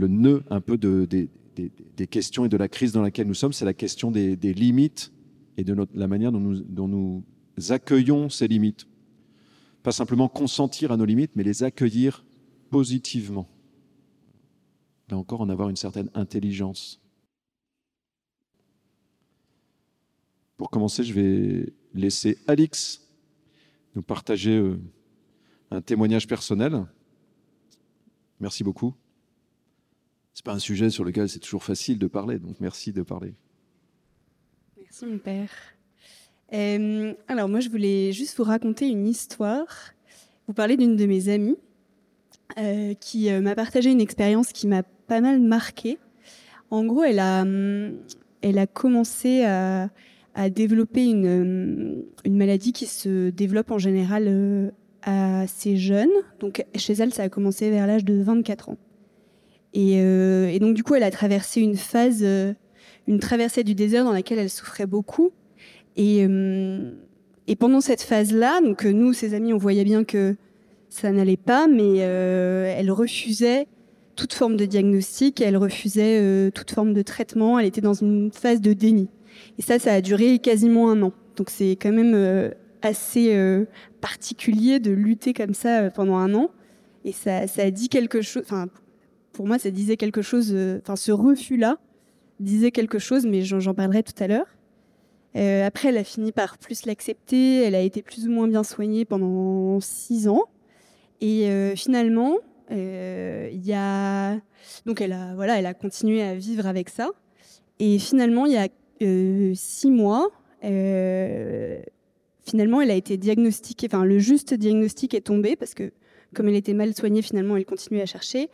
le nœud un peu de, des, questions et de la crise dans laquelle nous sommes, c'est la question des, limites et de la manière dont nous, dont nous accueillons ces limites. Pas simplement consentir à nos limites, mais les accueillir positivement. Là encore, en avoir une certaine intelligence. Pour commencer, je vais laisser Alix nous partager euh, un témoignage personnel. Merci beaucoup. Ce n'est pas un sujet sur lequel c'est toujours facile de parler, donc merci de parler. Merci mon père. Euh, alors moi, je voulais juste vous raconter une histoire. Vous parler d'une de mes amies euh, qui euh, m'a partagé une expérience qui m'a pas mal marquée. En gros, elle a, hum, commencé à, à développer une, hum, une, maladie qui se développe en général assez jeune. Donc chez elle, ça a commencé vers l'âge de 24 ans. Et, et, donc du coup, elle a traversé une phase, une traversée du désert dans laquelle elle souffrait beaucoup et, euh, et pendant cette phase-là, donc euh, nous, ses amis, on voyait bien que ça n'allait pas, mais euh, elle refusait toute forme de diagnostic, elle refusait toute forme de traitement, elle était dans une phase de déni. Et ça, ça a duré quasiment un an. Donc c'est quand même assez particulier de lutter comme ça pendant un an. Et ça, ça a dit quelque chose, enfin, pour moi, ça disait quelque chose, enfin, ce refus-là disait quelque chose, mais j'en parlerai tout à l'heure. Euh, après, elle a fini par plus l'accepter. Elle a été plus ou moins bien soignée pendant six ans. Et euh, finalement, euh, il y a donc elle a voilà, elle a continué à vivre avec ça. Et finalement, il y a six mois, finalement, elle a été diagnostiquée. Enfin, le juste diagnostic est tombé parce que comme elle était mal soignée, finalement, elle continuait à chercher.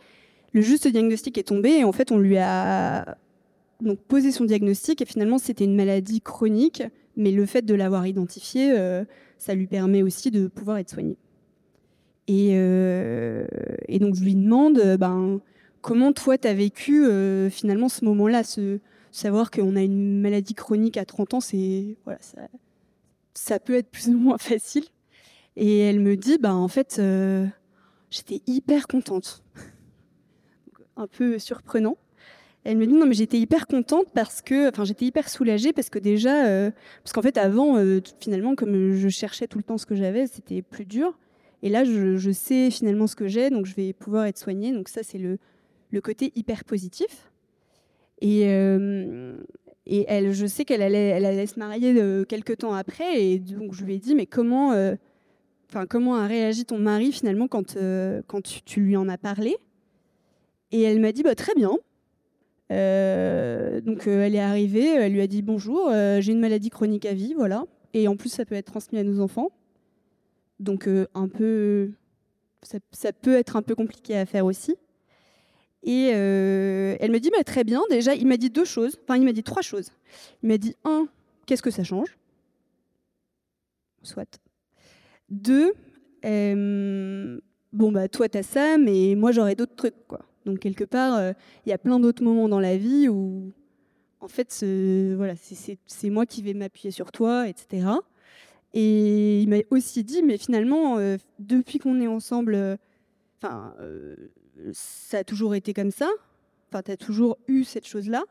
Le juste diagnostic est tombé et en fait, on lui a donc poser son diagnostic et finalement c'était une maladie chronique, mais le fait de l'avoir identifiée, euh, ça lui permet aussi de pouvoir être soigné. Et, euh, donc je lui demande, euh, ben, comment toi tu as vécu finalement ce moment-là, savoir qu'on a une maladie chronique à 30 ans, c'est voilà, ça, ça, peut être plus ou moins facile. Et elle me dit, ben en fait, j'étais hyper contente, un peu surprenant. Elle me dit non mais j'étais hyper contente parce que, enfin j'étais hyper soulagée parce que déjà, euh, parce qu'en fait avant, euh, finalement comme je cherchais tout le temps ce que j'avais, c'était plus dur. Et là je, sais finalement ce que j'ai, donc je vais pouvoir être soignée. Donc ça c'est le, le côté hyper positif. Et, euh, et elle, je sais qu'elle allait, elle allait se marier quelques temps après, et donc je lui ai dit mais comment, enfin comment a réagi ton mari finalement quand quand tu, tu, lui en as parlé? Et elle m'a dit bah très bien. Euh, donc euh, elle est arrivée, elle lui a dit bonjour, euh, j'ai une maladie chronique à vie, voilà. Et en plus, ça peut être transmis à nos enfants. Donc un peu, ça, peut être un peu compliqué à faire aussi. Et elle me dit bah, très bien. Déjà, il m'a dit deux choses. Enfin, il m'a dit trois choses. Il m'a dit un, qu'est-ce que ça change? Soit. Deux, bon bah toi t'as ça, mais moi j'aurais d'autres trucs quoi. Donc quelque part, euh, il y a plein d'autres moments dans la vie où, en fait, voilà, c'est moi qui vais m'appuyer sur toi, etc. Et il m'a aussi dit, mais finalement, euh, depuis qu'on est ensemble, euh, enfin, ça a toujours été comme ça. Enfin, as toujours eu cette chose-là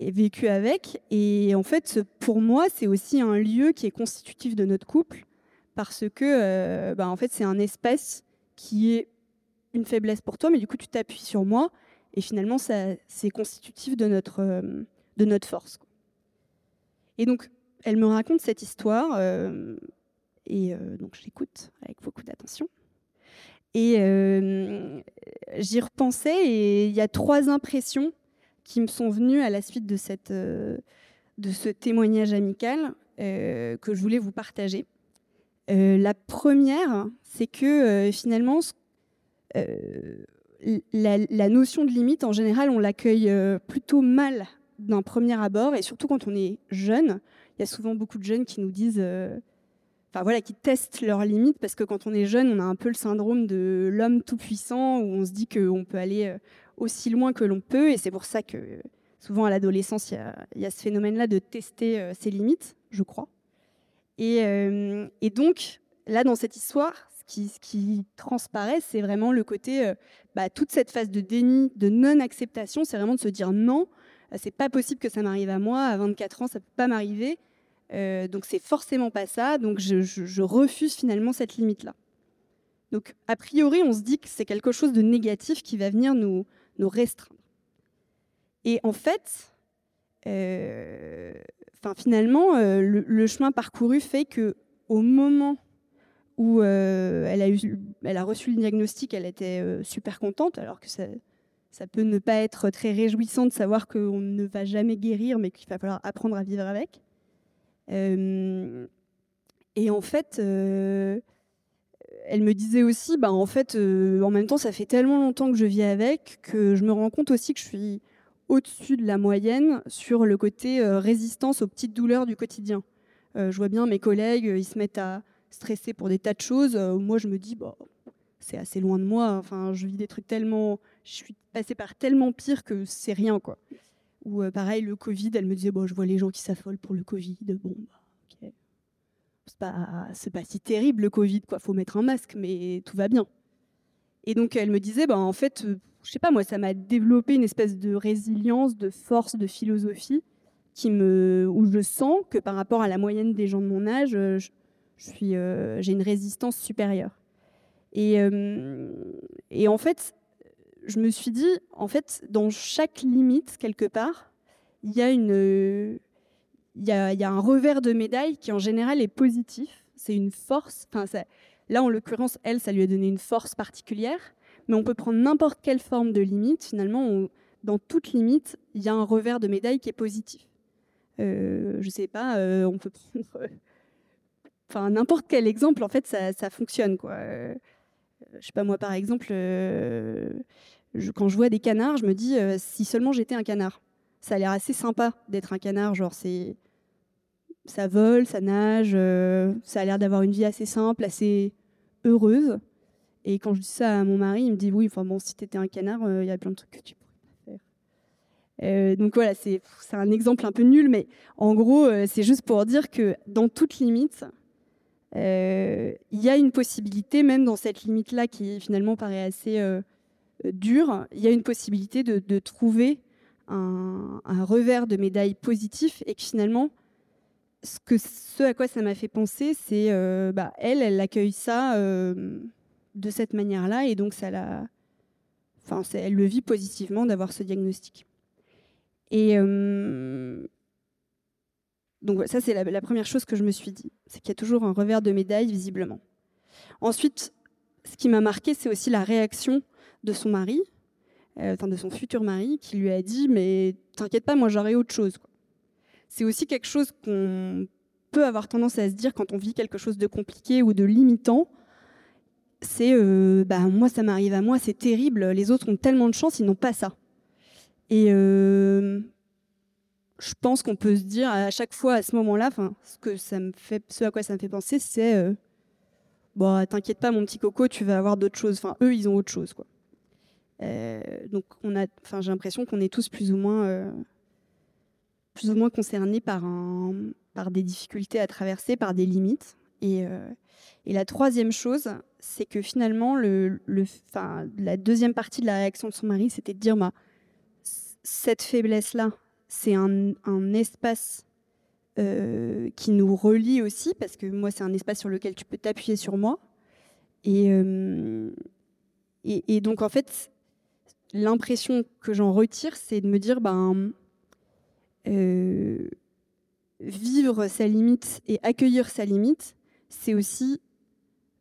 et vécu avec. Et en fait, pour moi, c'est aussi un lieu qui est constitutif de notre couple parce que, bah, en fait, c'est un espace qui est une faiblesse pour toi, mais du coup, tu t'appuies sur moi. Et finalement, c'est constitutif de notre, euh, de notre force. Et donc, elle me raconte cette histoire, euh, et euh, donc je l'écoute avec beaucoup d'attention. Et j'y repensais, et il y a trois impressions qui me sont venues à la suite de, cette, de ce témoignage amical que je voulais vous partager. la première, c'est que finalement, ce euh, la, notion de limite, en général, on l'accueille euh, plutôt mal d'un premier abord, et surtout quand on est jeune. Il y a souvent beaucoup de jeunes qui nous disent, euh, enfin voilà, qui testent leurs limites, parce que quand on est jeune, on a un peu le syndrome de l'homme tout puissant, où on se dit qu'on peut aller aussi loin que l'on peut, et c'est pour ça que souvent à l'adolescence, il y, a, ce phénomène-là de tester ses limites, je crois. Et, donc, là, dans cette histoire, qui, ce qui transparaît, c'est vraiment le côté, bah, toute cette phase de déni, de non-acceptation, c'est vraiment de se dire non, c'est pas possible que ça m'arrive à moi, à 24 ans, ça peut pas m'arriver. donc c'est forcément pas ça, donc je, refuse finalement cette limite-là. Donc a priori, on se dit que c'est quelque chose de négatif qui va venir nous, nous restreindre. Et en fait, euh, finalement, euh, le, chemin parcouru fait que au moment où euh, elle, a reçu le diagnostic, elle était super contente, alors que ça, peut ne pas être très réjouissant de savoir qu'on ne va jamais guérir, mais qu'il va falloir apprendre à vivre avec. et en fait, elle me disait aussi, bah, en fait, en même temps, ça fait tellement longtemps que je vis avec que je me rends compte aussi que je suis au-dessus de la moyenne sur le côté euh, résistance aux petites douleurs du quotidien. Euh, je vois bien mes collègues, ils se mettent à stresser pour des tas de choses. Euh, moi, je me dis, bah, c'est assez loin de moi. Enfin, je vis des trucs tellement, je suis passée par tellement pire que c'est rien, quoi. Ou pareil, le Covid, elle me disait, bon, je vois les gens qui s'affolent pour le Covid. Bon, bah, ok. C'est pas, pas si terrible le Covid, quoi. Faut mettre un masque, mais tout va bien. Et donc, elle me disait, bah, en fait, je sais pas moi, ça m'a développé une espèce de résilience, de force, de philosophie qui me, où je sens que par rapport à la moyenne des gens de mon âge, euh, euh, j'ai une résistance supérieure. Et, euh, et en fait, je me suis dit, en fait, dans chaque limite quelque part, il y a un revers de médaille qui en général est positif. C'est une force. Là, en l'occurrence, elle, ça lui a donné une force particulière mais on peut prendre n'importe quelle forme de limite. Finalement, dans toute limite, il y a un revers de médaille qui est positif. Euh, je sais pas, on peut prendre, enfin n'importe quel exemple. En fait, ça, fonctionne quoi. Euh, je sais pas moi, par exemple, quand je vois des canards, je me dis si seulement j'étais un canard. Ça a l'air assez sympa d'être un canard, genre c'est ça vole, ça nage, ça a l'air d'avoir une vie assez simple, assez heureuse. Et quand je dis ça à mon mari, il me dit oui, enfin bon, si tu étais un canard, il euh, y a plein de trucs que tu. Euh, donc voilà, c'est un exemple un peu nul, mais en gros, euh, c'est juste pour dire que dans toute limite, il y a une possibilité, même dans cette limite-là qui finalement paraît assez dure, il y a une possibilité de, trouver un, revers de médaille positif et que finalement, ce, à quoi ça m'a fait penser, c'est bah, elle, elle accueille ça de cette manière-là, et donc ça la, elle le vit positivement d'avoir ce diagnostic. Euh, donc ça, c'est la, première chose que je me suis dit, c'est qu'il y a toujours un revers de médaille visiblement. Ensuite, ce qui m'a marqué, c'est aussi la réaction de son mari, euh, enfin de son futur mari, qui lui a dit mais t'inquiète pas, moi j'aurai autre chose. C'est aussi quelque chose qu'on peut avoir tendance à se dire quand on vit quelque chose de compliqué ou de limitant c'est euh, bah, moi ça m'arrive à moi, c'est terrible, les autres ont tellement de chance, ils n'ont pas ça. Et euh, je pense qu'on peut se dire à chaque fois à ce moment-là, ce que ça me fait, ce à quoi ça me fait penser, c'est euh, bon, t'inquiète pas mon petit coco, tu vas avoir d'autres choses. Enfin, eux, ils ont autre chose, quoi. donc on a, enfin, j'ai l'impression qu'on est tous plus ou moins, plus ou moins concernés par un, par des difficultés à traverser, par des limites. Et, et la troisième chose, c'est que finalement, le, le, la deuxième partie de la réaction de son mari, c'était de dire bah, cette faiblesse-là, c'est un, espace euh, qui nous relie aussi, parce que moi, c'est un espace sur lequel tu peux t'appuyer sur moi. Et, euh, et, donc, en fait, l'impression que j'en retire, c'est de me dire ben, euh, vivre sa limite et accueillir sa limite, c'est aussi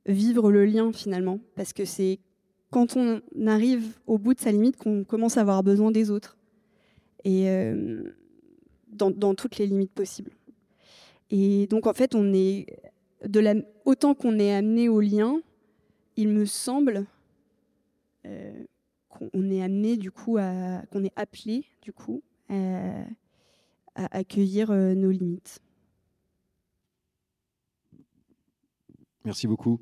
vivre le lien finalement, parce que c'est quand on arrive au bout de sa limite qu'on commence à avoir besoin des autres, et euh, dans, toutes les limites possibles. Et donc en fait, on est autant qu'on est amené au lien, il me semble euh, qu'on est amené du coup à qu'on est appelé du coup à accueillir euh, nos limites. Merci beaucoup.